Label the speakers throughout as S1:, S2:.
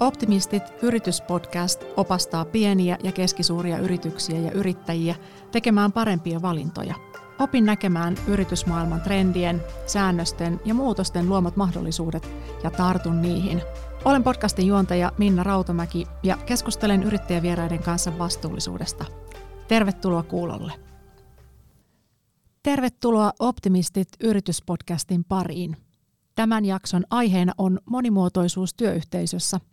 S1: Optimistit yrityspodcast opastaa pieniä ja keskisuuria yrityksiä ja yrittäjiä tekemään parempia valintoja. Opin näkemään yritysmaailman trendien, säännösten ja muutosten luomat mahdollisuudet ja tartun niihin. Olen podcastin juontaja Minna Rautamäki ja keskustelen yrittäjävieraiden kanssa vastuullisuudesta. Tervetuloa kuulolle. Tervetuloa Optimistit yrityspodcastin pariin. Tämän jakson aiheena on monimuotoisuus työyhteisössä –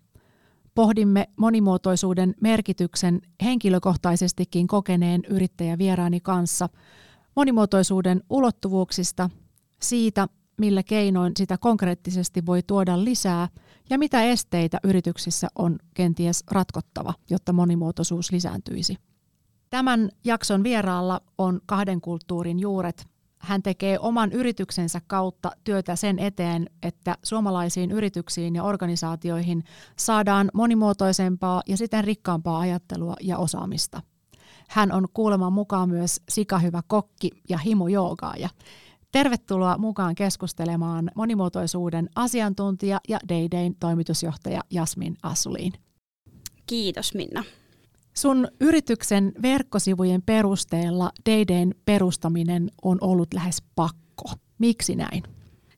S1: pohdimme monimuotoisuuden merkityksen henkilökohtaisestikin kokeneen yrittäjävieraani kanssa, monimuotoisuuden ulottuvuuksista, siitä, millä keinoin sitä konkreettisesti voi tuoda lisää ja mitä esteitä yrityksissä on kenties ratkottava, jotta monimuotoisuus lisääntyisi. Tämän jakson vieraalla on kahden kulttuurin juuret hän tekee oman yrityksensä kautta työtä sen eteen, että suomalaisiin yrityksiin ja organisaatioihin saadaan monimuotoisempaa ja siten rikkaampaa ajattelua ja osaamista. Hän on kuuleman mukaan myös sikahyvä kokki ja himo joogaaja. Tervetuloa mukaan keskustelemaan monimuotoisuuden asiantuntija ja Daydayn toimitusjohtaja Jasmin Asuliin.
S2: Kiitos Minna.
S1: Sun yrityksen verkkosivujen perusteella Daydayn perustaminen on ollut lähes pakko. Miksi näin?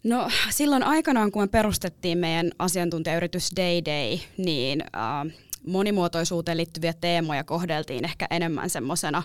S2: No silloin aikanaan, kun me perustettiin meidän asiantuntijayritys Dayday, niin äh, monimuotoisuuteen liittyviä teemoja kohdeltiin ehkä enemmän semmoisena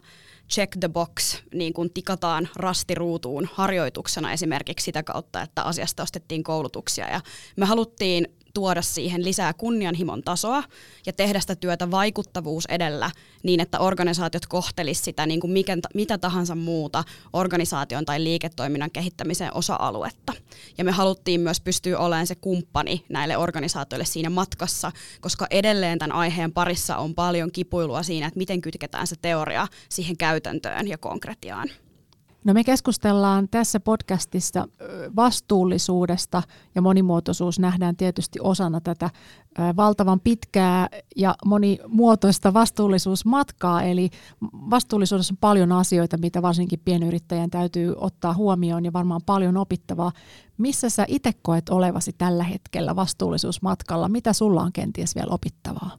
S2: check the box, niin kuin tikataan rastiruutuun harjoituksena esimerkiksi sitä kautta, että asiasta ostettiin koulutuksia. Ja me haluttiin tuoda siihen lisää kunnianhimon tasoa ja tehdä sitä työtä vaikuttavuus edellä niin, että organisaatiot kohtelisivat sitä niin kuin mikä, mitä tahansa muuta organisaation tai liiketoiminnan kehittämisen osa-aluetta. Ja me haluttiin myös pystyä olemaan se kumppani näille organisaatioille siinä matkassa, koska edelleen tämän aiheen parissa on paljon kipuilua siinä, että miten kytketään se teoria siihen käytäntöön ja konkretiaan.
S1: No me keskustellaan tässä podcastissa vastuullisuudesta ja monimuotoisuus nähdään tietysti osana tätä valtavan pitkää ja monimuotoista vastuullisuusmatkaa. Eli vastuullisuudessa on paljon asioita, mitä varsinkin pienyrittäjän täytyy ottaa huomioon ja varmaan paljon opittavaa. Missä sä itse koet olevasi tällä hetkellä vastuullisuusmatkalla? Mitä sulla on kenties vielä opittavaa?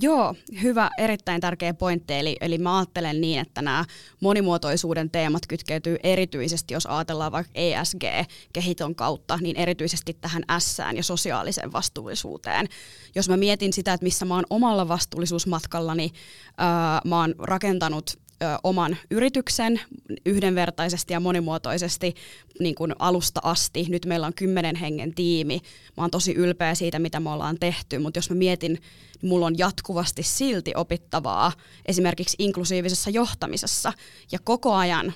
S2: Joo, hyvä, erittäin tärkeä pointti. Eli, eli mä ajattelen niin, että nämä monimuotoisuuden teemat kytkeytyy erityisesti, jos ajatellaan vaikka ESG-kehiton kautta, niin erityisesti tähän S ja sosiaaliseen vastuullisuuteen. Jos mä mietin sitä, että missä mä oon omalla vastuullisuusmatkallani, ää, mä oon rakentanut oman yrityksen yhdenvertaisesti ja monimuotoisesti niin kuin alusta asti. Nyt meillä on kymmenen hengen tiimi. Mä oon tosi ylpeä siitä, mitä me ollaan tehty, mutta jos mä mietin, mulla on jatkuvasti silti opittavaa esimerkiksi inklusiivisessa johtamisessa. Ja koko ajan ö,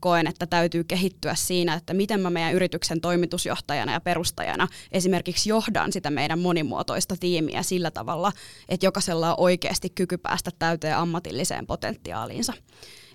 S2: koen, että täytyy kehittyä siinä, että miten mä meidän yrityksen toimitusjohtajana ja perustajana esimerkiksi johdan sitä meidän monimuotoista tiimiä sillä tavalla, että jokaisella on oikeasti kyky päästä täyteen ammatilliseen potentiaaliinsa.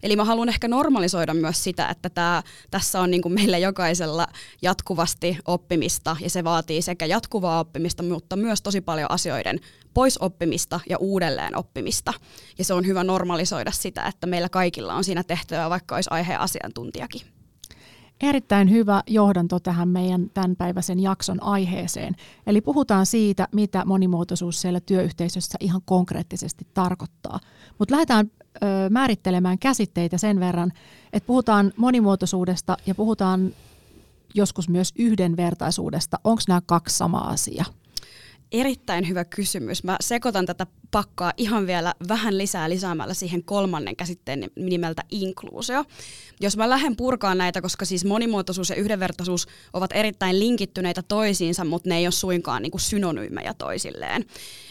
S2: Eli mä haluan ehkä normalisoida myös sitä, että tää, tässä on niin kuin meillä jokaisella jatkuvasti oppimista ja se vaatii sekä jatkuvaa oppimista, mutta myös tosi paljon asioiden poisoppimista ja uudelleen oppimista. Ja se on hyvä normalisoida sitä, että meillä kaikilla on siinä tehtävä, vaikka olisi aiheen asiantuntijakin.
S1: Erittäin hyvä johdanto tähän meidän tämänpäiväisen jakson aiheeseen. Eli puhutaan siitä, mitä monimuotoisuus siellä työyhteisössä ihan konkreettisesti tarkoittaa. Mutta lähdetään määrittelemään käsitteitä sen verran, että puhutaan monimuotoisuudesta ja puhutaan joskus myös yhdenvertaisuudesta. Onko nämä kaksi samaa asiaa?
S2: Erittäin hyvä kysymys. Mä sekoitan tätä pakkaa ihan vielä vähän lisää lisäämällä siihen kolmannen käsitteen nimeltä inkluusio. Jos mä lähden purkaan näitä, koska siis monimuotoisuus ja yhdenvertaisuus ovat erittäin linkittyneitä toisiinsa, mutta ne ei ole suinkaan niin kuin synonyymejä toisilleen.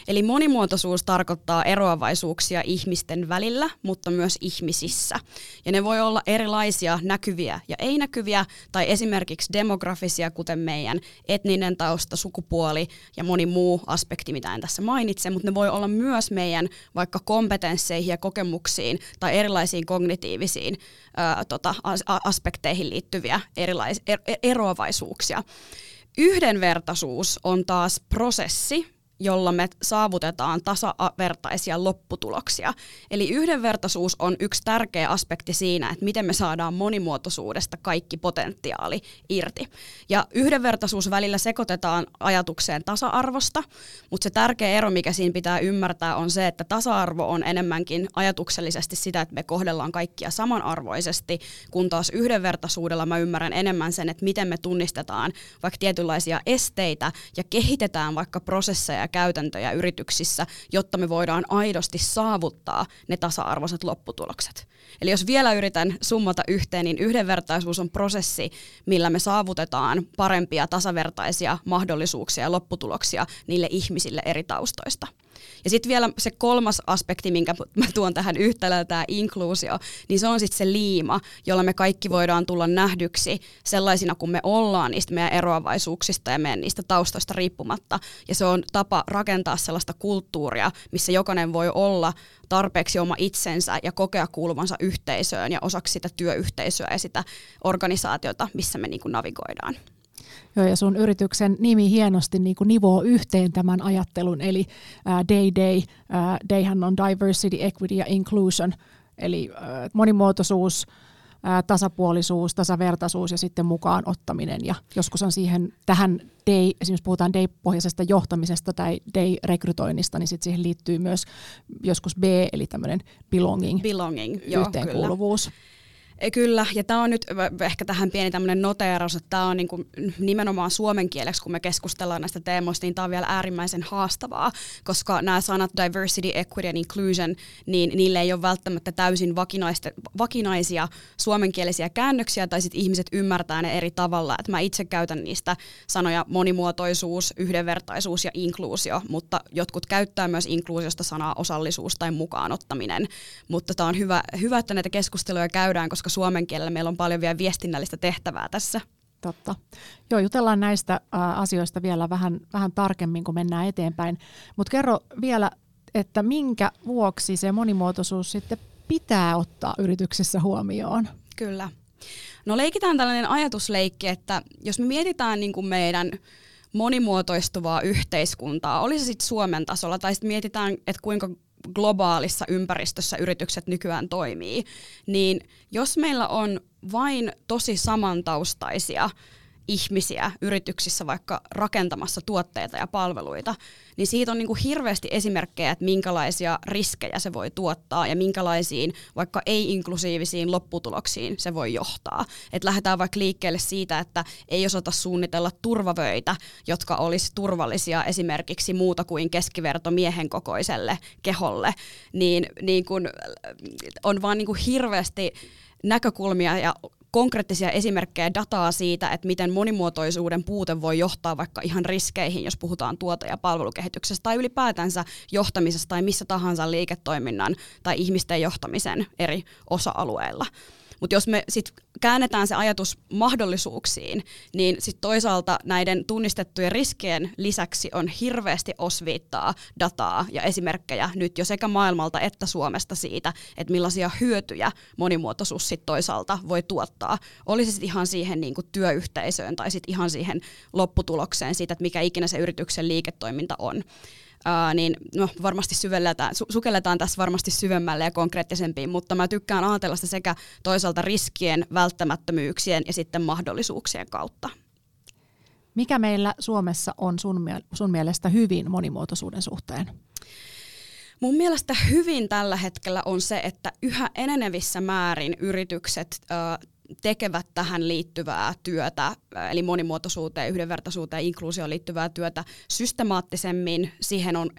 S2: Eli monimuotoisuus tarkoittaa eroavaisuuksia ihmisten välillä, mutta myös ihmisissä. Ja ne voi olla erilaisia näkyviä ja ei-näkyviä, tai esimerkiksi demografisia, kuten meidän etninen tausta, sukupuoli ja moni muu aspekti, mitä en tässä mainitse, mutta ne voi olla myös meidän vaikka kompetensseihin ja kokemuksiin tai erilaisiin kognitiivisiin ää, tota, aspekteihin liittyviä erilais, er, eroavaisuuksia. Yhdenvertaisuus on taas prosessi, jolla me saavutetaan tasavertaisia lopputuloksia. Eli yhdenvertaisuus on yksi tärkeä aspekti siinä, että miten me saadaan monimuotoisuudesta kaikki potentiaali irti. Ja yhdenvertaisuus välillä sekoitetaan ajatukseen tasa-arvosta, mutta se tärkeä ero, mikä siinä pitää ymmärtää, on se, että tasa-arvo on enemmänkin ajatuksellisesti sitä, että me kohdellaan kaikkia samanarvoisesti, kun taas yhdenvertaisuudella mä ymmärrän enemmän sen, että miten me tunnistetaan vaikka tietynlaisia esteitä ja kehitetään vaikka prosesseja käytäntöjä yrityksissä, jotta me voidaan aidosti saavuttaa ne tasa-arvoiset lopputulokset. Eli jos vielä yritän summata yhteen, niin yhdenvertaisuus on prosessi, millä me saavutetaan parempia tasavertaisia mahdollisuuksia ja lopputuloksia niille ihmisille eri taustoista. Ja sitten vielä se kolmas aspekti, minkä mä tuon tähän yhtälöön, tämä inkluusio, niin se on sitten se liima, jolla me kaikki voidaan tulla nähdyksi sellaisina kuin me ollaan niistä meidän eroavaisuuksista ja meidän niistä taustoista riippumatta. Ja se on tapa rakentaa sellaista kulttuuria, missä jokainen voi olla tarpeeksi oma itsensä ja kokea kuuluvansa yhteisöön ja osaksi sitä työyhteisöä ja sitä organisaatiota, missä me niin navigoidaan.
S1: Joo, ja sun yrityksen nimi hienosti niin kuin nivoo yhteen tämän ajattelun, eli uh, Day Day, uh, Dayhan on Diversity, Equity ja Inclusion, eli uh, monimuotoisuus, tasapuolisuus, tasavertaisuus ja sitten mukaan ottaminen. Ja joskus on siihen tähän day, esimerkiksi puhutaan day-pohjaisesta johtamisesta tai day-rekrytoinnista, niin sitten siihen liittyy myös joskus B, eli tämmöinen belonging,
S2: belonging
S1: joo, yhteenkuuluvuus. Kyllä.
S2: Kyllä, ja tämä on nyt ehkä tähän pieni tämmöinen noteeraus, että tämä on niinku nimenomaan suomen kieleksi, kun me keskustellaan näistä teemoista, niin tämä on vielä äärimmäisen haastavaa, koska nämä sanat diversity, equity and inclusion, niin niille ei ole välttämättä täysin vakinaisia suomenkielisiä käännöksiä, tai sitten ihmiset ymmärtää ne eri tavalla. Et mä itse käytän niistä sanoja monimuotoisuus, yhdenvertaisuus ja inkluusio, mutta jotkut käyttää myös inkluusiosta sanaa osallisuus tai mukaanottaminen. Mutta tämä on hyvä, hyvä, että näitä keskusteluja käydään, koska koska suomen kielellä meillä on paljon vielä viestinnällistä tehtävää tässä.
S1: Totta. Joo, jutellaan näistä asioista vielä vähän, vähän tarkemmin, kun mennään eteenpäin. Mutta kerro vielä, että minkä vuoksi se monimuotoisuus sitten pitää ottaa yrityksessä huomioon?
S2: Kyllä. No leikitään tällainen ajatusleikki, että jos me mietitään niin kuin meidän monimuotoistuvaa yhteiskuntaa, oli se sitten Suomen tasolla, tai sitten mietitään, että kuinka globaalissa ympäristössä yritykset nykyään toimii, niin jos meillä on vain tosi samantaustaisia ihmisiä yrityksissä vaikka rakentamassa tuotteita ja palveluita, niin siitä on niin kuin hirveästi esimerkkejä, että minkälaisia riskejä se voi tuottaa ja minkälaisiin vaikka ei-inklusiivisiin lopputuloksiin se voi johtaa. Et lähdetään vaikka liikkeelle siitä, että ei osata suunnitella turvavöitä, jotka olisi turvallisia esimerkiksi muuta kuin keskiverto miehen kokoiselle keholle, niin, niin kun on vaan niin kuin hirveästi näkökulmia ja konkreettisia esimerkkejä dataa siitä, että miten monimuotoisuuden puute voi johtaa vaikka ihan riskeihin, jos puhutaan tuote- ja palvelukehityksestä tai ylipäätänsä johtamisesta tai missä tahansa liiketoiminnan tai ihmisten johtamisen eri osa-alueilla. Mutta jos me sitten käännetään se ajatus mahdollisuuksiin, niin sitten toisaalta näiden tunnistettujen riskien lisäksi on hirveästi osviittaa, dataa ja esimerkkejä nyt jo sekä maailmalta että Suomesta siitä, että millaisia hyötyjä monimuotoisuus sitten toisaalta voi tuottaa. Olisi sitten ihan siihen niin kuin työyhteisöön tai sitten ihan siihen lopputulokseen siitä, että mikä ikinä se yrityksen liiketoiminta on ää, niin no, varmasti syvelletään, su- sukelletaan tässä varmasti syvemmälle ja konkreettisempiin, mutta mä tykkään ajatella sitä sekä toisaalta riskien, välttämättömyyksien ja sitten mahdollisuuksien kautta.
S1: Mikä meillä Suomessa on sun, sun mielestä hyvin monimuotoisuuden suhteen?
S2: Mun mielestä hyvin tällä hetkellä on se, että yhä enenevissä määrin yritykset ö, tekevät tähän liittyvää työtä, eli monimuotoisuuteen, yhdenvertaisuuteen inkluusioon liittyvää työtä systemaattisemmin. Siihen on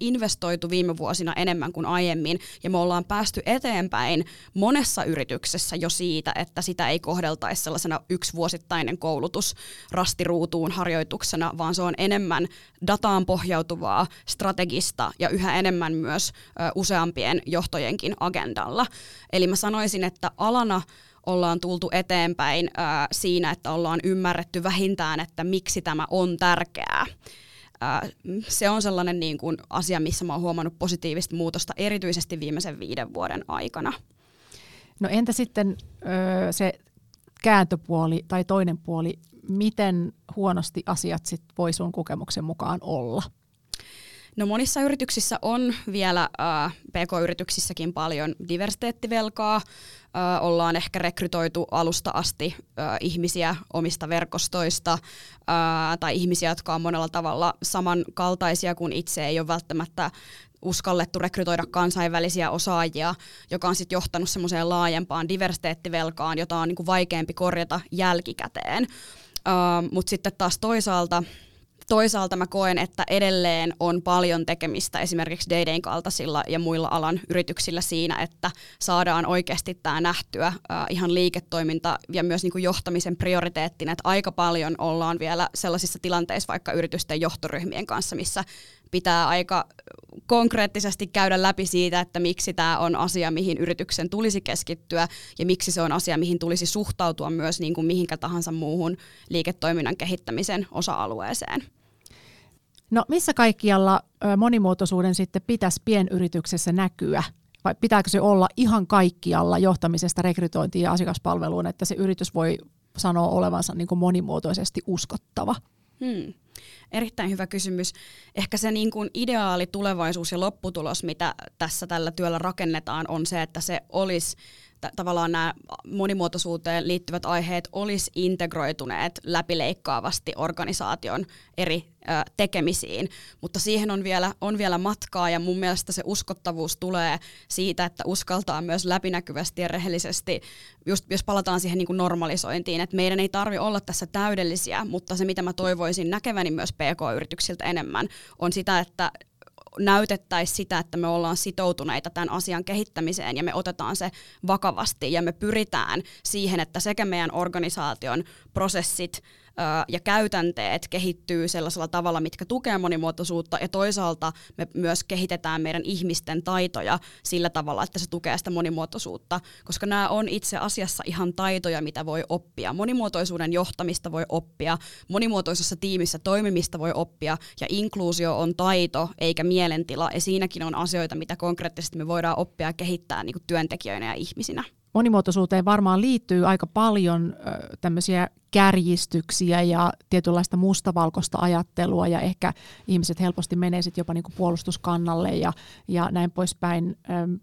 S2: investoitu viime vuosina enemmän kuin aiemmin, ja me ollaan päästy eteenpäin monessa yrityksessä jo siitä, että sitä ei kohdeltaisi sellaisena yksi vuosittainen koulutus rastiruutuun harjoituksena, vaan se on enemmän dataan pohjautuvaa, strategista ja yhä enemmän myös useampien johtojenkin agendalla. Eli mä sanoisin, että alana ollaan tultu eteenpäin ää, siinä, että ollaan ymmärretty vähintään, että miksi tämä on tärkeää. Ää, se on sellainen niin kuin asia, missä mä oon huomannut positiivista muutosta erityisesti viimeisen viiden vuoden aikana.
S1: No entä sitten öö, se kääntöpuoli tai toinen puoli, miten huonosti asiat sit voi sun kokemuksen mukaan olla?
S2: No monissa yrityksissä on vielä äh, PK-yrityksissäkin paljon diversiteettivelkaa. Äh, ollaan ehkä rekrytoitu alusta asti äh, ihmisiä omista verkostoista äh, tai ihmisiä, jotka on monella tavalla samankaltaisia kuin itse, ei ole välttämättä uskallettu rekrytoida kansainvälisiä osaajia, joka on sitten johtanut semmoiseen laajempaan diversiteettivelkaan, jota on niinku vaikeampi korjata jälkikäteen. Uh, Mutta sitten taas toisaalta toisaalta mä koen, että edelleen on paljon tekemistä esimerkiksi Daydayn kaltaisilla ja muilla alan yrityksillä siinä, että saadaan oikeasti tämä nähtyä äh, ihan liiketoiminta ja myös niin kuin johtamisen prioriteettina, että aika paljon ollaan vielä sellaisissa tilanteissa vaikka yritysten johtoryhmien kanssa, missä pitää aika konkreettisesti käydä läpi siitä, että miksi tämä on asia, mihin yrityksen tulisi keskittyä ja miksi se on asia, mihin tulisi suhtautua myös niin kuin mihinkä tahansa muuhun liiketoiminnan kehittämisen osa-alueeseen.
S1: No missä kaikkialla monimuotoisuuden sitten pitäisi pienyrityksessä näkyä? Vai pitääkö se olla ihan kaikkialla johtamisesta rekrytointiin ja asiakaspalveluun, että se yritys voi sanoa olevansa niin kuin monimuotoisesti uskottava? Hmm.
S2: Erittäin hyvä kysymys. Ehkä se niin kuin ideaali tulevaisuus ja lopputulos, mitä tässä tällä työllä rakennetaan, on se, että se olisi tavallaan nämä monimuotoisuuteen liittyvät aiheet olisi integroituneet läpileikkaavasti organisaation eri tekemisiin, mutta siihen on vielä, on vielä matkaa ja mun mielestä se uskottavuus tulee siitä, että uskaltaa myös läpinäkyvästi ja rehellisesti, just jos palataan siihen niin kuin normalisointiin, että meidän ei tarvi olla tässä täydellisiä, mutta se mitä mä toivoisin näkeväni myös PK-yrityksiltä enemmän, on sitä, että näytettäisiin sitä, että me ollaan sitoutuneita tämän asian kehittämiseen ja me otetaan se vakavasti ja me pyritään siihen, että sekä meidän organisaation prosessit ja käytänteet kehittyy sellaisella tavalla, mitkä tukee monimuotoisuutta ja toisaalta me myös kehitetään meidän ihmisten taitoja sillä tavalla, että se tukee sitä monimuotoisuutta, koska nämä on itse asiassa ihan taitoja, mitä voi oppia. Monimuotoisuuden johtamista voi oppia, monimuotoisessa tiimissä toimimista voi oppia ja inkluusio on taito eikä mielentila ja siinäkin on asioita, mitä konkreettisesti me voidaan oppia ja kehittää niin kuin työntekijöinä ja ihmisinä
S1: monimuotoisuuteen varmaan liittyy aika paljon tämmöisiä kärjistyksiä ja tietynlaista mustavalkoista ajattelua ja ehkä ihmiset helposti menee sitten jopa niinku puolustuskannalle ja, ja näin poispäin.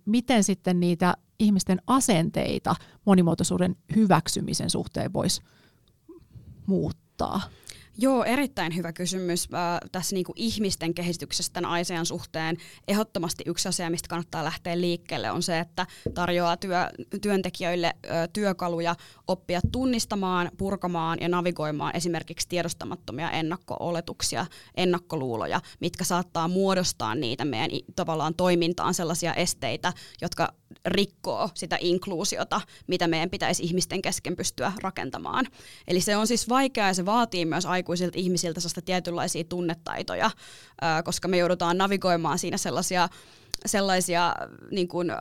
S1: Miten sitten niitä ihmisten asenteita monimuotoisuuden hyväksymisen suhteen voisi muuttaa?
S2: Joo, erittäin hyvä kysymys. Äh, tässä niin kuin ihmisten kehityksestä tämän asian suhteen ehdottomasti yksi asia, mistä kannattaa lähteä liikkeelle, on se, että tarjoaa työ, työntekijöille ö, työkaluja oppia tunnistamaan, purkamaan ja navigoimaan esimerkiksi tiedostamattomia ennakko-oletuksia, ennakkoluuloja, mitkä saattaa muodostaa niitä meidän tavallaan toimintaan sellaisia esteitä, jotka rikkoo sitä inkluusiota, mitä meidän pitäisi ihmisten kesken pystyä rakentamaan. Eli se on siis vaikeaa ja se vaatii myös aikuisilta ihmisiltä sellaista tietynlaisia tunnetaitoja, koska me joudutaan navigoimaan siinä sellaisia sellaisia niin kuin,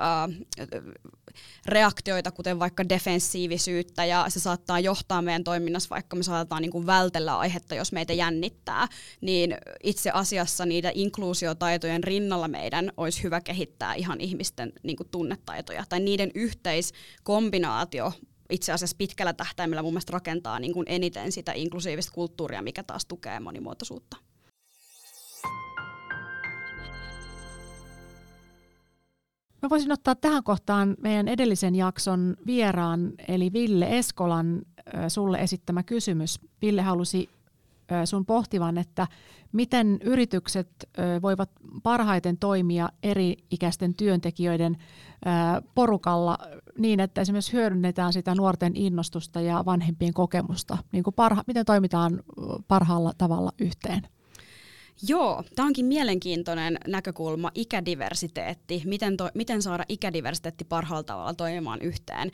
S2: reaktioita, kuten vaikka defensiivisyyttä, ja se saattaa johtaa meidän toiminnassa, vaikka me saatetaan niin kuin vältellä aihetta, jos meitä jännittää, niin itse asiassa niitä inkluusiotaitojen rinnalla meidän olisi hyvä kehittää ihan ihmisten niin kuin tunnetaitoja, tai niiden yhteiskombinaatio itse asiassa pitkällä tähtäimellä mun mielestä rakentaa niin kuin eniten sitä inklusiivista kulttuuria, mikä taas tukee monimuotoisuutta.
S1: Mä voisin ottaa tähän kohtaan meidän edellisen jakson vieraan, eli Ville Eskolan sulle esittämä kysymys. Ville halusi sun pohtivan, että miten yritykset voivat parhaiten toimia eri-ikäisten työntekijöiden porukalla niin, että esimerkiksi hyödynnetään sitä nuorten innostusta ja vanhempien kokemusta. Niin kuin parha- miten toimitaan parhaalla tavalla yhteen?
S2: Joo, tämä onkin mielenkiintoinen näkökulma, ikädiversiteetti, miten, to, miten saada ikädiversiteetti parhaalla tavalla toimimaan yhteen.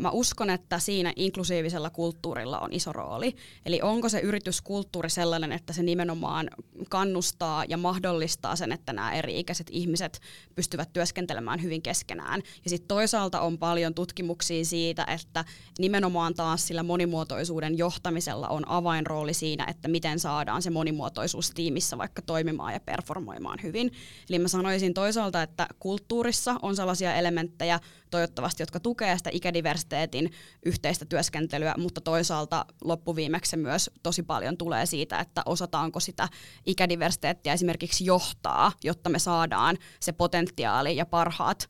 S2: Mä uskon, että siinä inklusiivisella kulttuurilla on iso rooli. Eli onko se yrityskulttuuri sellainen, että se nimenomaan kannustaa ja mahdollistaa sen, että nämä eri-ikäiset ihmiset pystyvät työskentelemään hyvin keskenään. Ja sitten toisaalta on paljon tutkimuksia siitä, että nimenomaan taas sillä monimuotoisuuden johtamisella on avainrooli siinä, että miten saadaan se monimuotoisuus tiimissä vaikka toimimaan ja performoimaan hyvin. Eli mä sanoisin toisaalta, että kulttuurissa on sellaisia elementtejä toivottavasti, jotka tukevat sitä ikädiversiteettiä ikädiversiteetin yhteistä työskentelyä, mutta toisaalta loppuviimeksi myös tosi paljon tulee siitä, että osataanko sitä ikädiversiteettiä esimerkiksi johtaa, jotta me saadaan se potentiaali ja parhaat,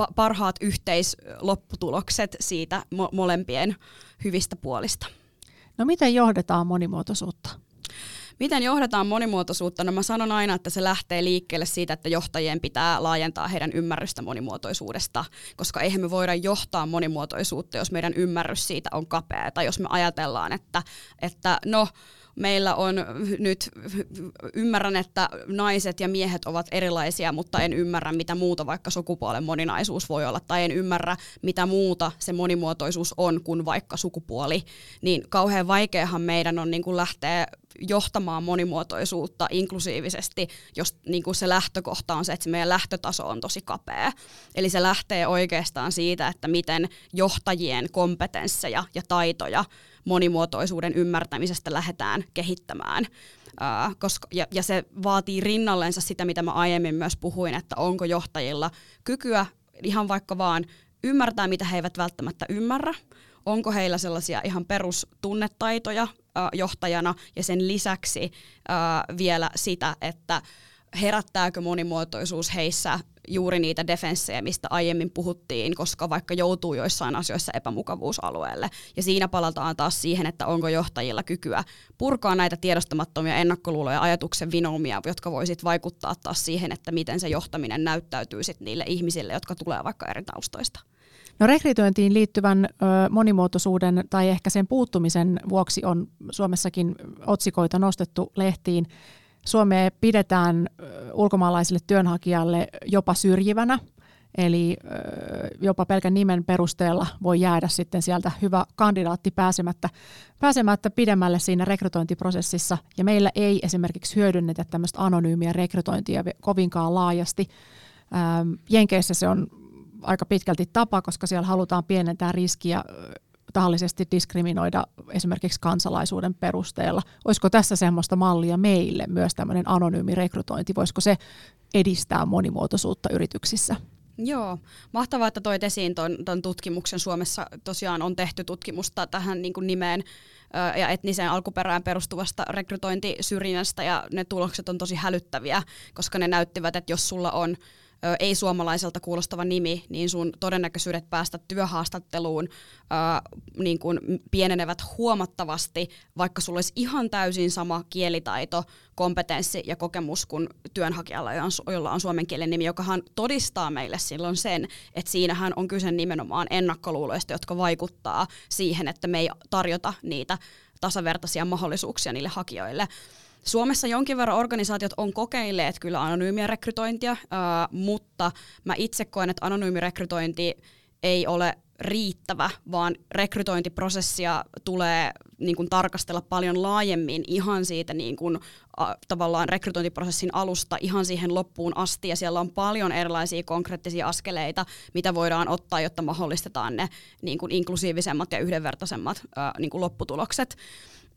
S2: pa- parhaat yhteislopputulokset siitä mo- molempien hyvistä puolista.
S1: No miten johdetaan monimuotoisuutta?
S2: Miten johdetaan monimuotoisuutta? No mä sanon aina, että se lähtee liikkeelle siitä, että johtajien pitää laajentaa heidän ymmärrystä monimuotoisuudesta, koska eihän me voida johtaa monimuotoisuutta, jos meidän ymmärrys siitä on kapea, tai jos me ajatellaan, että, että no, meillä on nyt, ymmärrän, että naiset ja miehet ovat erilaisia, mutta en ymmärrä, mitä muuta vaikka sukupuolen moninaisuus voi olla, tai en ymmärrä, mitä muuta se monimuotoisuus on kuin vaikka sukupuoli, niin kauhean vaikeahan meidän on niin kuin lähteä johtamaan monimuotoisuutta inklusiivisesti, jos niin kuin se lähtökohta on se, että se meidän lähtötaso on tosi kapea. Eli se lähtee oikeastaan siitä, että miten johtajien kompetensseja ja taitoja monimuotoisuuden ymmärtämisestä lähdetään kehittämään. Uh, koska, ja, ja se vaatii rinnallensa sitä, mitä mä aiemmin myös puhuin, että onko johtajilla kykyä ihan vaikka vaan ymmärtää, mitä he eivät välttämättä ymmärrä, onko heillä sellaisia ihan perustunnetaitoja johtajana ja sen lisäksi vielä sitä, että herättääkö monimuotoisuus heissä juuri niitä defenssejä, mistä aiemmin puhuttiin, koska vaikka joutuu joissain asioissa epämukavuusalueelle. Ja siinä palataan taas siihen, että onko johtajilla kykyä purkaa näitä tiedostamattomia ennakkoluuloja, ajatuksen vinoumia, jotka voisit vaikuttaa taas siihen, että miten se johtaminen näyttäytyy sit niille ihmisille, jotka tulee vaikka eri taustoista.
S1: No rekrytointiin liittyvän ö, monimuotoisuuden tai ehkä sen puuttumisen vuoksi on Suomessakin otsikoita nostettu lehtiin Suomea pidetään ulkomaalaisille työnhakijalle jopa syrjivänä, eli jopa pelkän nimen perusteella voi jäädä sitten sieltä hyvä kandidaatti pääsemättä, pääsemättä pidemmälle siinä rekrytointiprosessissa. Ja meillä ei esimerkiksi hyödynnetä tämmöistä anonyymiä rekrytointia kovinkaan laajasti. Jenkeissä se on aika pitkälti tapa, koska siellä halutaan pienentää riskiä tahallisesti diskriminoida esimerkiksi kansalaisuuden perusteella. Olisiko tässä semmoista mallia meille myös tämmöinen anonyymi rekrytointi? Voisiko se edistää monimuotoisuutta yrityksissä?
S2: Joo, mahtavaa, että toit esiin tuon tutkimuksen. Suomessa tosiaan on tehty tutkimusta tähän niin kuin nimeen ja etniseen alkuperään perustuvasta rekrytointisyrjinnästä ja ne tulokset on tosi hälyttäviä, koska ne näyttivät, että jos sulla on ei-suomalaiselta kuulostava nimi, niin sun todennäköisyydet päästä työhaastatteluun ö, niin kun pienenevät huomattavasti, vaikka sulla olisi ihan täysin sama kielitaito, kompetenssi ja kokemus kuin työnhakijalla, jolla on suomen kielen nimi, jokahan todistaa meille silloin sen, että siinähän on kyse nimenomaan ennakkoluuloista, jotka vaikuttaa siihen, että me ei tarjota niitä tasavertaisia mahdollisuuksia niille hakijoille. Suomessa jonkin verran organisaatiot on kokeilleet kyllä anonyymiä rekrytointia, ää, mutta mä itse koen, että anonyymi rekrytointi ei ole riittävä, vaan rekrytointiprosessia tulee niin kuin, tarkastella paljon laajemmin ihan siitä niin kuin, a, tavallaan rekrytointiprosessin alusta ihan siihen loppuun asti. Ja siellä on paljon erilaisia konkreettisia askeleita, mitä voidaan ottaa, jotta mahdollistetaan ne niin kuin, inklusiivisemmat ja yhdenvertaisemmat ä, niin kuin lopputulokset.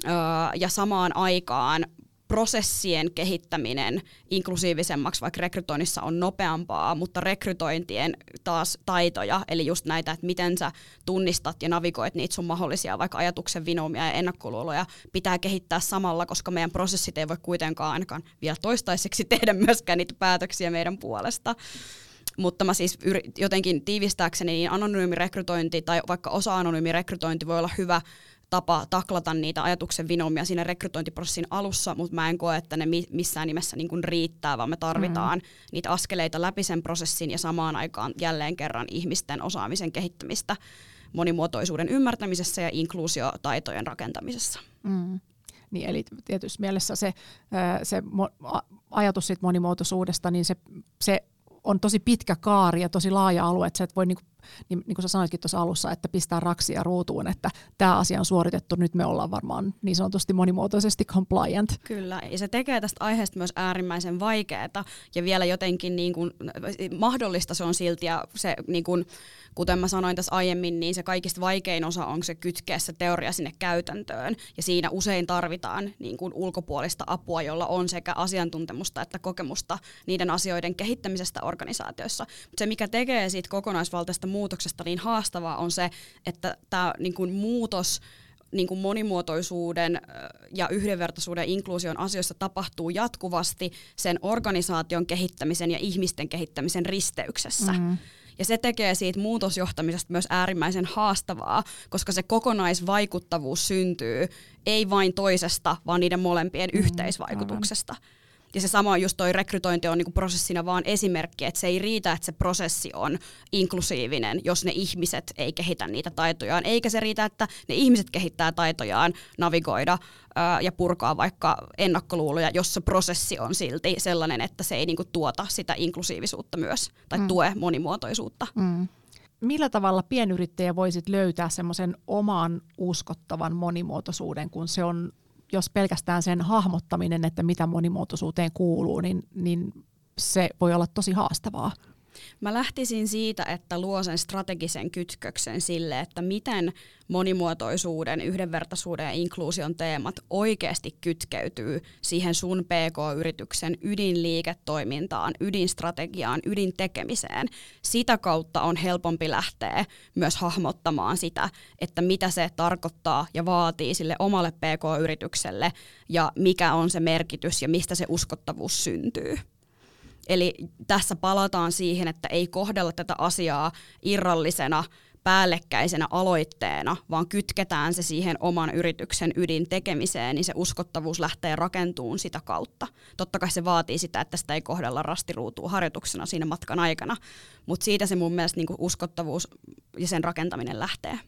S2: Ä, ja samaan aikaan prosessien kehittäminen inklusiivisemmaksi, vaikka rekrytoinnissa on nopeampaa, mutta rekrytointien taas taitoja, eli just näitä, että miten sä tunnistat ja navigoit niitä sun mahdollisia vaikka ajatuksen vinoumia ja ennakkoluuloja, pitää kehittää samalla, koska meidän prosessit ei voi kuitenkaan ainakaan vielä toistaiseksi tehdä myöskään niitä päätöksiä meidän puolesta. Mutta mä siis jotenkin tiivistääkseni, niin anonyymi rekrytointi tai vaikka osa anonyymi rekrytointi voi olla hyvä tapa taklata niitä ajatuksen vinomia siinä rekrytointiprosessin alussa, mutta mä en koe, että ne missään nimessä niin kuin riittää, vaan me tarvitaan mm. niitä askeleita läpi sen prosessin ja samaan aikaan jälleen kerran ihmisten osaamisen kehittämistä monimuotoisuuden ymmärtämisessä ja inkluusiotaitojen rakentamisessa. Mm.
S1: Niin, eli tietysti mielessä se, se ajatus siitä monimuotoisuudesta, niin se, se on tosi pitkä kaari ja tosi laaja alue, että sä et voi niinku niin, niin kuin sä sanoitkin tuossa alussa, että pistää raksia ruutuun, että tämä asia on suoritettu, nyt me ollaan varmaan niin sanotusti monimuotoisesti compliant.
S2: Kyllä, ja se tekee tästä aiheesta myös äärimmäisen vaikeaa, ja vielä jotenkin niin kuin, mahdollista se on silti, ja se niin kuin, kuten mä sanoin tässä aiemmin, niin se kaikista vaikein osa on se kytkeä se teoria sinne käytäntöön. Ja siinä usein tarvitaan niin kuin ulkopuolista apua, jolla on sekä asiantuntemusta että kokemusta niiden asioiden kehittämisestä organisaatioissa. Mutta se, mikä tekee siitä kokonaisvaltaista muutoksesta niin haastavaa on se, että tämä niin kuin muutos niin kuin monimuotoisuuden ja yhdenvertaisuuden inkluusion asioissa tapahtuu jatkuvasti sen organisaation kehittämisen ja ihmisten kehittämisen risteyksessä. Mm. Ja se tekee siitä muutosjohtamisesta myös äärimmäisen haastavaa, koska se kokonaisvaikuttavuus syntyy ei vain toisesta, vaan niiden molempien mm, yhteisvaikutuksesta. Aivan. Ja se sama just toi rekrytointi on niinku prosessina vaan esimerkki, että se ei riitä, että se prosessi on inklusiivinen, jos ne ihmiset ei kehitä niitä taitojaan, eikä se riitä, että ne ihmiset kehittää taitojaan navigoida ää, ja purkaa vaikka ennakkoluuloja, jos se prosessi on silti sellainen, että se ei niinku tuota sitä inklusiivisuutta myös tai mm. tue monimuotoisuutta. Mm.
S1: Millä tavalla pienyrittäjä voisit löytää semmoisen oman uskottavan monimuotoisuuden, kun se on jos pelkästään sen hahmottaminen, että mitä monimuotoisuuteen kuuluu, niin, niin se voi olla tosi haastavaa.
S2: Mä lähtisin siitä, että luo sen strategisen kytköksen sille, että miten monimuotoisuuden, yhdenvertaisuuden ja inkluusion teemat oikeasti kytkeytyy siihen sun PK-yrityksen ydinliiketoimintaan, ydinstrategiaan, ydintekemiseen. Sitä kautta on helpompi lähteä myös hahmottamaan sitä, että mitä se tarkoittaa ja vaatii sille omalle PK-yritykselle ja mikä on se merkitys ja mistä se uskottavuus syntyy. Eli tässä palataan siihen, että ei kohdella tätä asiaa irrallisena päällekkäisenä aloitteena, vaan kytketään se siihen oman yrityksen ydin tekemiseen, niin se uskottavuus lähtee rakentuun sitä kautta. Totta kai se vaatii sitä, että sitä ei kohdella rastiruutua harjoituksena siinä matkan aikana, mutta siitä se mun mielestä niin uskottavuus ja sen rakentaminen lähtee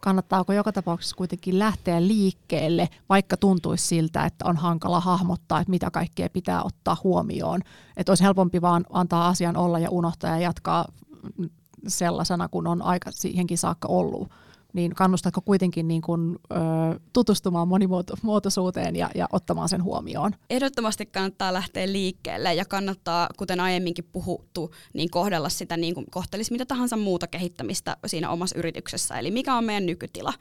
S1: kannattaako joka tapauksessa kuitenkin lähteä liikkeelle, vaikka tuntuisi siltä, että on hankala hahmottaa, että mitä kaikkea pitää ottaa huomioon. Että olisi helpompi vaan antaa asian olla ja unohtaa ja jatkaa sellaisena, kun on aika siihenkin saakka ollut niin kannustatko kuitenkin niin kuin, ö, tutustumaan monimuotoisuuteen ja, ja ottamaan sen huomioon?
S2: Ehdottomasti kannattaa lähteä liikkeelle ja kannattaa, kuten aiemminkin puhuttu, niin kohdella sitä niin kuin kohtelisi mitä tahansa muuta kehittämistä siinä omassa yrityksessä. Eli mikä on meidän nykytila?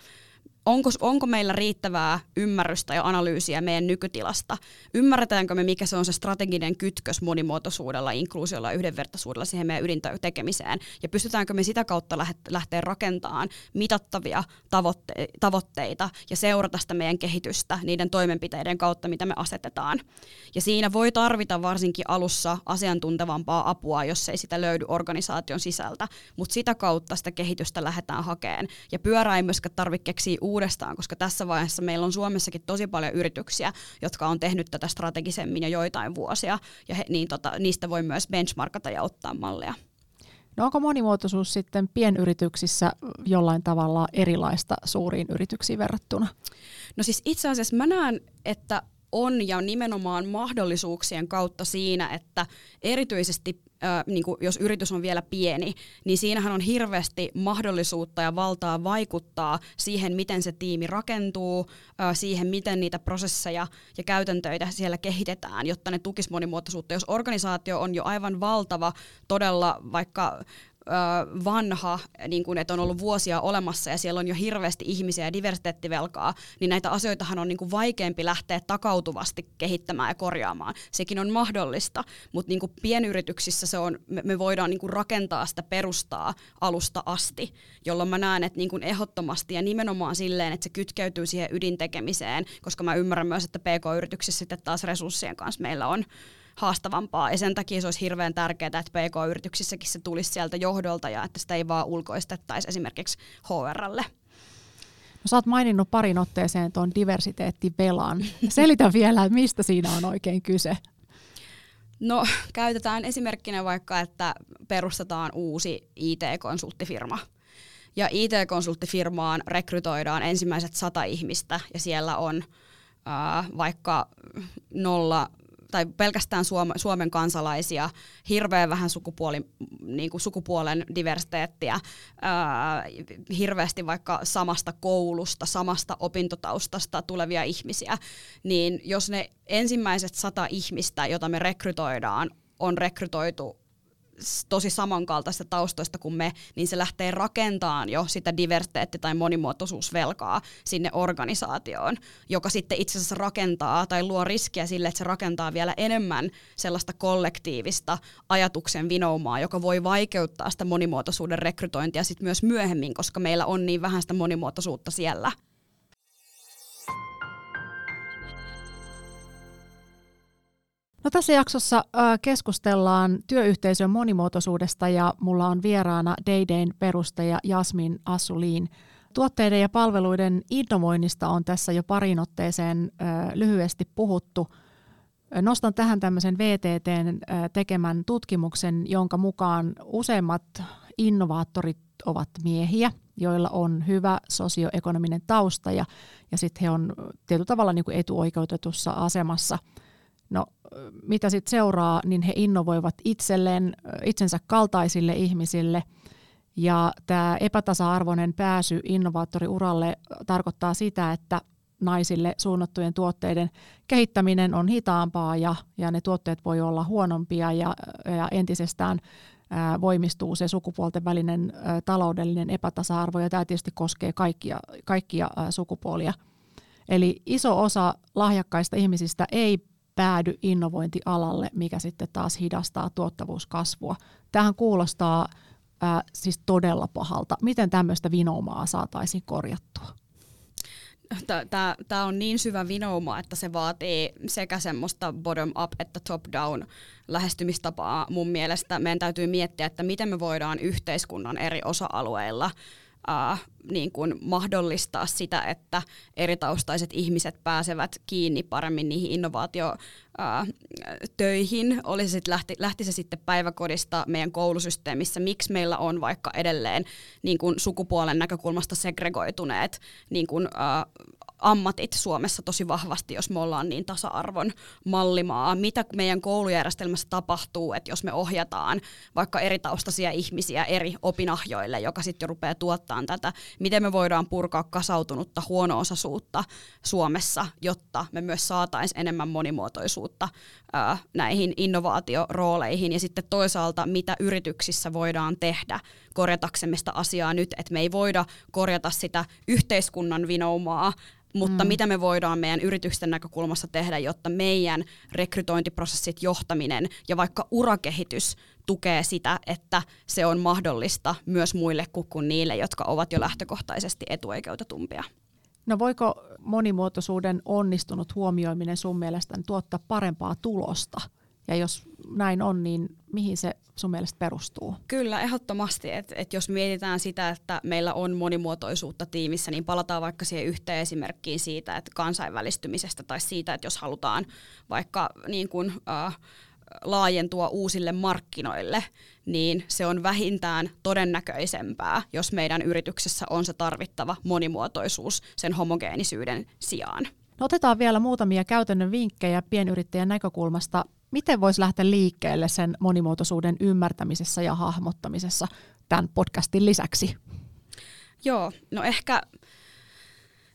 S2: Onko, onko meillä riittävää ymmärrystä ja analyysiä meidän nykytilasta? Ymmärretäänkö me, mikä se on se strateginen kytkös monimuotoisuudella, inkluusiolla ja yhdenvertaisuudella siihen meidän ydintekemiseen? Ja pystytäänkö me sitä kautta lähteä rakentamaan mitattavia tavoitte- tavoitteita ja seurata sitä meidän kehitystä niiden toimenpiteiden kautta, mitä me asetetaan? Ja siinä voi tarvita varsinkin alussa asiantuntevampaa apua, jos ei sitä löydy organisaation sisältä, mutta sitä kautta sitä kehitystä lähdetään hakemaan. Ja pyörää ei myöskään tarvitse keksiä uudestaan, koska tässä vaiheessa meillä on Suomessakin tosi paljon yrityksiä, jotka on tehnyt tätä strategisemmin jo joitain vuosia, ja he, niin tota, niistä voi myös benchmarkata ja ottaa mallia.
S1: No onko monimuotoisuus sitten pienyrityksissä jollain tavalla erilaista suuriin yrityksiin verrattuna?
S2: No siis itse asiassa mä näen, että on ja nimenomaan mahdollisuuksien kautta siinä, että erityisesti äh, niin kuin jos yritys on vielä pieni, niin siinähän on hirveästi mahdollisuutta ja valtaa vaikuttaa siihen, miten se tiimi rakentuu, äh, siihen, miten niitä prosesseja ja käytäntöitä siellä kehitetään, jotta ne tukis monimuotoisuutta. Jos organisaatio on jo aivan valtava, todella vaikka vanha, niin kuin, että on ollut vuosia olemassa ja siellä on jo hirveästi ihmisiä ja diversiteettivelkaa, niin näitä asioitahan on niin kuin vaikeampi lähteä takautuvasti kehittämään ja korjaamaan. Sekin on mahdollista, mutta niin kuin pienyrityksissä se on, me, me voidaan niin kuin rakentaa sitä perustaa alusta asti, jolloin mä näen, että niin kuin ehdottomasti ja nimenomaan silleen, että se kytkeytyy siihen ydintekemiseen, koska mä ymmärrän myös, että PK-yrityksissä sitten taas resurssien kanssa meillä on haastavampaa. Ja sen takia se olisi hirveän tärkeää, että PK-yrityksissäkin se tulisi sieltä johdolta ja että sitä ei vaan ulkoistettaisi esimerkiksi HRlle.
S1: No, sä oot maininnut parin otteeseen tuon diversiteettivelan. Selitä vielä, että mistä siinä on oikein kyse.
S2: No käytetään esimerkkinä vaikka, että perustetaan uusi IT-konsulttifirma. Ja IT-konsulttifirmaan rekrytoidaan ensimmäiset sata ihmistä ja siellä on äh, vaikka nolla tai pelkästään Suomen kansalaisia, hirveän vähän sukupuoli, niin kuin sukupuolen diversiteettiä, ää, hirveästi vaikka samasta koulusta, samasta opintotaustasta tulevia ihmisiä, niin jos ne ensimmäiset sata ihmistä, joita me rekrytoidaan, on rekrytoitu tosi samankaltaista taustoista kuin me, niin se lähtee rakentamaan jo sitä diversiteetti- tai monimuotoisuusvelkaa sinne organisaatioon, joka sitten itse asiassa rakentaa tai luo riskiä sille, että se rakentaa vielä enemmän sellaista kollektiivista ajatuksen vinoumaa, joka voi vaikeuttaa sitä monimuotoisuuden rekrytointia sitten myös myöhemmin, koska meillä on niin vähän sitä monimuotoisuutta siellä.
S1: No tässä jaksossa keskustellaan työyhteisön monimuotoisuudesta ja mulla on vieraana Daydayn perustaja Jasmin Assuliin. Tuotteiden ja palveluiden innovoinnista on tässä jo parin otteeseen lyhyesti puhuttu. Nostan tähän tämmöisen VTTn tekemän tutkimuksen, jonka mukaan useimmat innovaattorit ovat miehiä, joilla on hyvä sosioekonominen tausta ja, ja sitten he on tietyllä tavalla niin kuin etuoikeutetussa asemassa – No mitä sitten seuraa, niin he innovoivat itselleen, itsensä kaltaisille ihmisille. Ja tämä epätasa-arvoinen pääsy innovaattoriuralle tarkoittaa sitä, että naisille suunnattujen tuotteiden kehittäminen on hitaampaa ja, ja ne tuotteet voi olla huonompia ja, ja entisestään ää, voimistuu se sukupuolten välinen ää, taloudellinen epätasa-arvo ja tämä tietysti koskee kaikkia, kaikkia ää, sukupuolia. Eli iso osa lahjakkaista ihmisistä ei päädy innovointialalle, mikä sitten taas hidastaa tuottavuuskasvua. Tähän kuulostaa ää, siis todella pahalta. Miten tämmöistä vinoumaa saataisiin korjattua?
S2: Tämä on niin syvä vinouma, että se vaatii sekä semmoista bottom-up että top-down lähestymistapaa mun mielestä. Meidän täytyy miettiä, että miten me voidaan yhteiskunnan eri osa-alueilla äh, niin kuin mahdollistaa sitä, että eri taustaiset ihmiset pääsevät kiinni paremmin niihin innovaatiotöihin. Oli se sitten, lähti, lähti se sitten päiväkodista meidän koulusysteemissä, miksi meillä on vaikka edelleen niin kuin sukupuolen näkökulmasta segregoituneet niin kuin, äh, ammatit Suomessa tosi vahvasti, jos me ollaan niin tasa-arvon mallimaa. Mitä meidän koulujärjestelmässä tapahtuu, että jos me ohjataan vaikka eri taustaisia ihmisiä eri opinahjoille, joka sitten jo rupeaa tuottaa tätä, miten me voidaan purkaa kasautunutta huono-osaisuutta Suomessa, jotta me myös saataisiin enemmän monimuotoisuutta ää, näihin innovaatiorooleihin ja sitten toisaalta mitä yrityksissä voidaan tehdä korjataksemme sitä asiaa nyt, että me ei voida korjata sitä yhteiskunnan vinoumaa mutta mm. mitä me voidaan meidän yritysten näkökulmassa tehdä, jotta meidän rekrytointiprosessit, johtaminen ja vaikka urakehitys tukee sitä, että se on mahdollista myös muille kuin niille, jotka ovat jo lähtökohtaisesti etuoikeutetumpia.
S1: No voiko monimuotoisuuden onnistunut huomioiminen sun mielestä tuottaa parempaa tulosta? Ja jos näin on, niin mihin se sun mielestä perustuu?
S2: Kyllä, ehdottomasti. Että et jos mietitään sitä, että meillä on monimuotoisuutta tiimissä, niin palataan vaikka siihen yhteen esimerkkiin siitä, että kansainvälistymisestä tai siitä, että jos halutaan vaikka niin kuin, äh, laajentua uusille markkinoille, niin se on vähintään todennäköisempää, jos meidän yrityksessä on se tarvittava monimuotoisuus sen homogeenisyyden sijaan.
S1: No otetaan vielä muutamia käytännön vinkkejä pienyrittäjän näkökulmasta miten voisi lähteä liikkeelle sen monimuotoisuuden ymmärtämisessä ja hahmottamisessa tämän podcastin lisäksi?
S2: Joo, no ehkä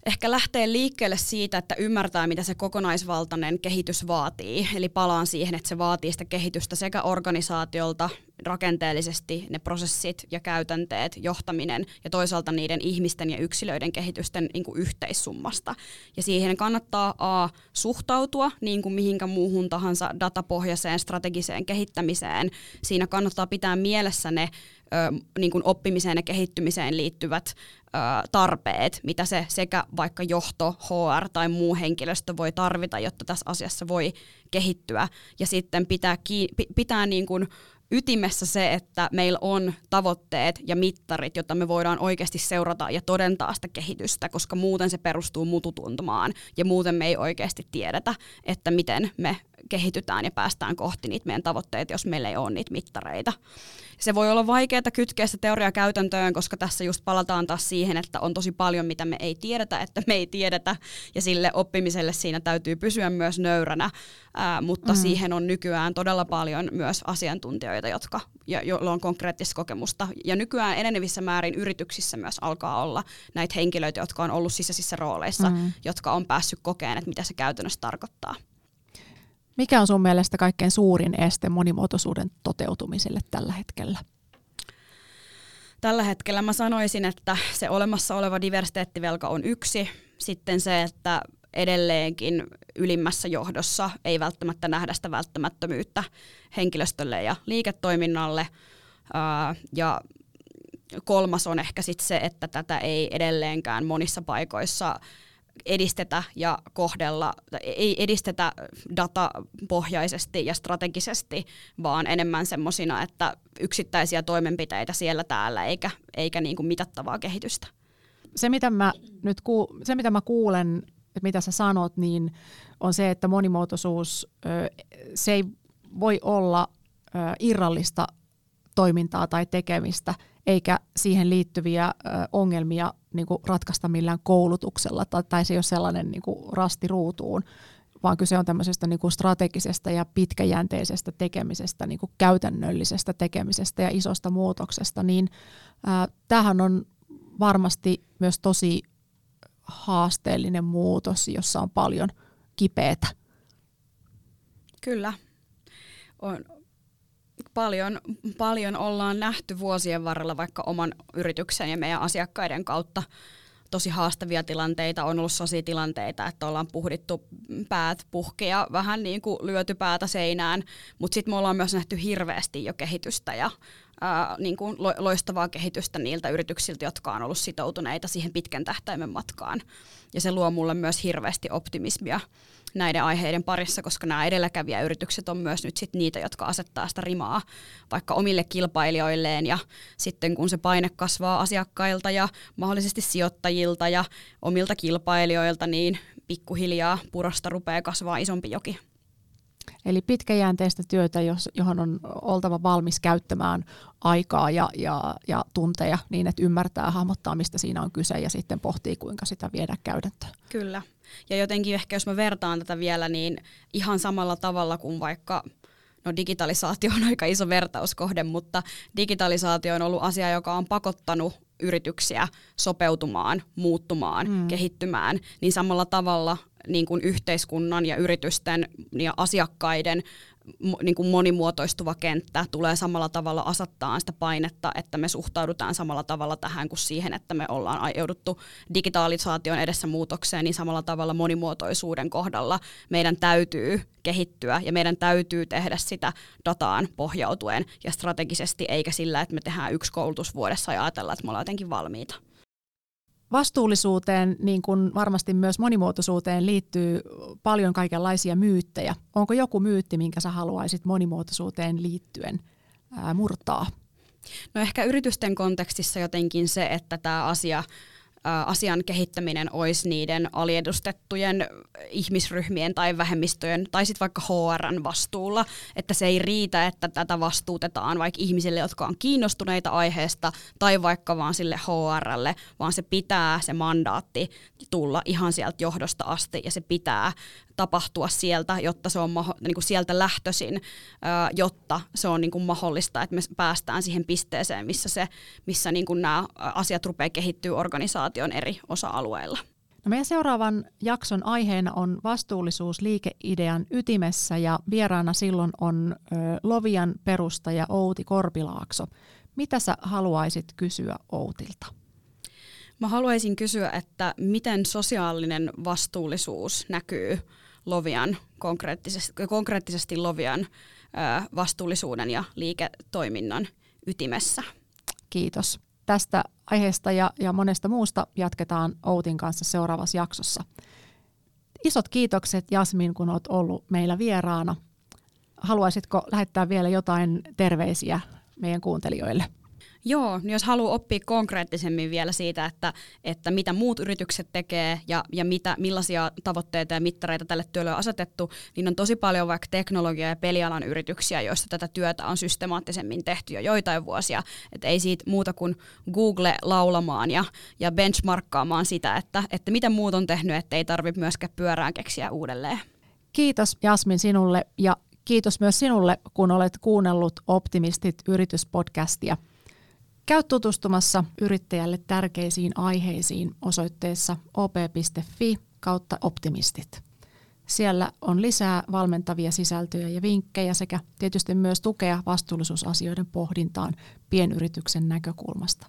S2: ehkä lähtee liikkeelle siitä, että ymmärtää, mitä se kokonaisvaltainen kehitys vaatii. Eli palaan siihen, että se vaatii sitä kehitystä sekä organisaatiolta, rakenteellisesti ne prosessit ja käytänteet, johtaminen ja toisaalta niiden ihmisten ja yksilöiden kehitysten niin kuin yhteissummasta. Ja siihen kannattaa A, suhtautua niin kuin mihinkä muuhun tahansa datapohjaiseen strategiseen kehittämiseen. Siinä kannattaa pitää mielessä ne niin kuin oppimiseen ja kehittymiseen liittyvät tarpeet, mitä se sekä vaikka johto, HR tai muu henkilöstö voi tarvita, jotta tässä asiassa voi kehittyä. Ja sitten pitää, pitää niin kuin ytimessä se, että meillä on tavoitteet ja mittarit, jotta me voidaan oikeasti seurata ja todentaa sitä kehitystä, koska muuten se perustuu mututuntumaan ja muuten me ei oikeasti tiedetä, että miten me kehitytään ja päästään kohti niitä meidän tavoitteita, jos meillä ei ole niitä mittareita. Se voi olla vaikeaa kytkeä se teoria käytäntöön, koska tässä just palataan taas siihen, että on tosi paljon, mitä me ei tiedetä, että me ei tiedetä, ja sille oppimiselle siinä täytyy pysyä myös nöyränä, ää, mutta mm. siihen on nykyään todella paljon myös asiantuntijoita, jotka, jo, joilla on konkreettista kokemusta, ja nykyään enenevissä määrin yrityksissä myös alkaa olla näitä henkilöitä, jotka on ollut sisäisissä rooleissa, mm. jotka on päässyt kokeen, että mitä se käytännössä tarkoittaa.
S1: Mikä on sun mielestä kaikkein suurin este monimuotoisuuden toteutumiselle tällä hetkellä?
S2: Tällä hetkellä mä sanoisin, että se olemassa oleva diversiteettivelka on yksi. Sitten se, että edelleenkin ylimmässä johdossa ei välttämättä nähdä sitä välttämättömyyttä henkilöstölle ja liiketoiminnalle. Ja kolmas on ehkä sit se, että tätä ei edelleenkään monissa paikoissa edistetä ja kohdella, ei edistetä datapohjaisesti ja strategisesti, vaan enemmän semmoisina, että yksittäisiä toimenpiteitä siellä täällä, eikä, eikä niin kuin mitattavaa kehitystä.
S1: Se mitä, mä nyt ku, se, mitä mä kuulen, että mitä sä sanot, niin on se, että monimuotoisuus, se ei voi olla irrallista toimintaa tai tekemistä, eikä siihen liittyviä ongelmia niin kuin ratkaista millään koulutuksella, tai, tai se ei ole sellainen niin kuin rasti ruutuun, vaan kyse on tämmöisestä niin kuin strategisesta ja pitkäjänteisestä tekemisestä, niin kuin käytännöllisestä tekemisestä ja isosta muutoksesta, niin ää, tämähän on varmasti myös tosi haasteellinen muutos, jossa on paljon kipeätä.
S2: Kyllä. On, paljon, paljon ollaan nähty vuosien varrella vaikka oman yrityksen ja meidän asiakkaiden kautta tosi haastavia tilanteita. On ollut sellaisia tilanteita, että ollaan puhdittu päät puhkeja, vähän niin kuin lyöty päätä seinään, mutta sitten me ollaan myös nähty hirveästi jo kehitystä ja ää, niin kuin loistavaa kehitystä niiltä yrityksiltä, jotka on ollut sitoutuneita siihen pitkän tähtäimen matkaan. Ja se luo mulle myös hirveästi optimismia näiden aiheiden parissa, koska nämä edelläkävijäyritykset on myös nyt sit niitä, jotka asettaa sitä rimaa vaikka omille kilpailijoilleen ja sitten kun se paine kasvaa asiakkailta ja mahdollisesti sijoittajilta ja omilta kilpailijoilta, niin pikkuhiljaa purosta rupeaa kasvaa isompi joki.
S1: Eli pitkäjänteistä työtä, johon on oltava valmis käyttämään aikaa ja, ja, ja tunteja niin, että ymmärtää, hahmottaa, mistä siinä on kyse ja sitten pohtii, kuinka sitä viedä käytäntöön.
S2: Kyllä. Ja jotenkin ehkä jos mä vertaan tätä vielä, niin ihan samalla tavalla kuin vaikka no digitalisaatio on aika iso vertauskohde, mutta digitalisaatio on ollut asia, joka on pakottanut yrityksiä sopeutumaan, muuttumaan, mm. kehittymään, niin samalla tavalla niin kuin yhteiskunnan ja yritysten ja asiakkaiden niin kuin monimuotoistuva kenttä tulee samalla tavalla asettaa sitä painetta, että me suhtaudutaan samalla tavalla tähän kuin siihen, että me ollaan jouduttu digitalisaation edessä muutokseen, niin samalla tavalla monimuotoisuuden kohdalla meidän täytyy kehittyä ja meidän täytyy tehdä sitä dataan pohjautuen ja strategisesti, eikä sillä, että me tehdään yksi koulutus vuodessa ja ajatellaan, että me ollaan jotenkin valmiita.
S1: Vastuullisuuteen, niin kuin varmasti myös monimuotoisuuteen, liittyy paljon kaikenlaisia myyttejä. Onko joku myytti, minkä sä haluaisit monimuotoisuuteen liittyen ää, murtaa?
S2: No ehkä yritysten kontekstissa jotenkin se, että tämä asia asian kehittäminen olisi niiden aliedustettujen ihmisryhmien tai vähemmistöjen tai sitten vaikka HRn vastuulla, että se ei riitä, että tätä vastuutetaan vaikka ihmisille, jotka on kiinnostuneita aiheesta tai vaikka vaan sille HRlle, vaan se pitää se mandaatti tulla ihan sieltä johdosta asti ja se pitää tapahtua sieltä, jotta se on maho- niin kuin sieltä lähtöisin, jotta se on niin kuin mahdollista, että me päästään siihen pisteeseen, missä, se, missä niin kuin nämä asiat rupeaa kehittyä organisaation eri osa-alueilla.
S1: No meidän seuraavan jakson aiheena on vastuullisuus liikeidean ytimessä ja vieraana silloin on ö, Lovian perustaja Outi Korpilaakso. Mitä sä haluaisit kysyä Outilta?
S2: Mä haluaisin kysyä, että miten sosiaalinen vastuullisuus näkyy Lovian, konkreettisesti, konkreettisesti Lovian vastuullisuuden ja liiketoiminnan ytimessä.
S1: Kiitos. Tästä aiheesta ja, ja monesta muusta jatketaan Outin kanssa seuraavassa jaksossa. Isot kiitokset Jasmin, kun olet ollut meillä vieraana. Haluaisitko lähettää vielä jotain terveisiä meidän kuuntelijoille?
S2: Joo, niin jos haluaa oppia konkreettisemmin vielä siitä, että, että mitä muut yritykset tekee ja, ja mitä, millaisia tavoitteita ja mittareita tälle työlle on asetettu, niin on tosi paljon vaikka teknologia- ja pelialan yrityksiä, joissa tätä työtä on systemaattisemmin tehty jo joitain vuosia. Et ei siitä muuta kuin Google laulamaan ja, ja benchmarkkaamaan sitä, että, että mitä muut on tehnyt, että ei tarvitse myöskään pyörään keksiä uudelleen.
S1: Kiitos Jasmin sinulle ja kiitos myös sinulle, kun olet kuunnellut Optimistit yrityspodcastia. Käy tutustumassa yrittäjälle tärkeisiin aiheisiin osoitteessa op.fi kautta optimistit. Siellä on lisää valmentavia sisältöjä ja vinkkejä sekä tietysti myös tukea vastuullisuusasioiden pohdintaan pienyrityksen näkökulmasta.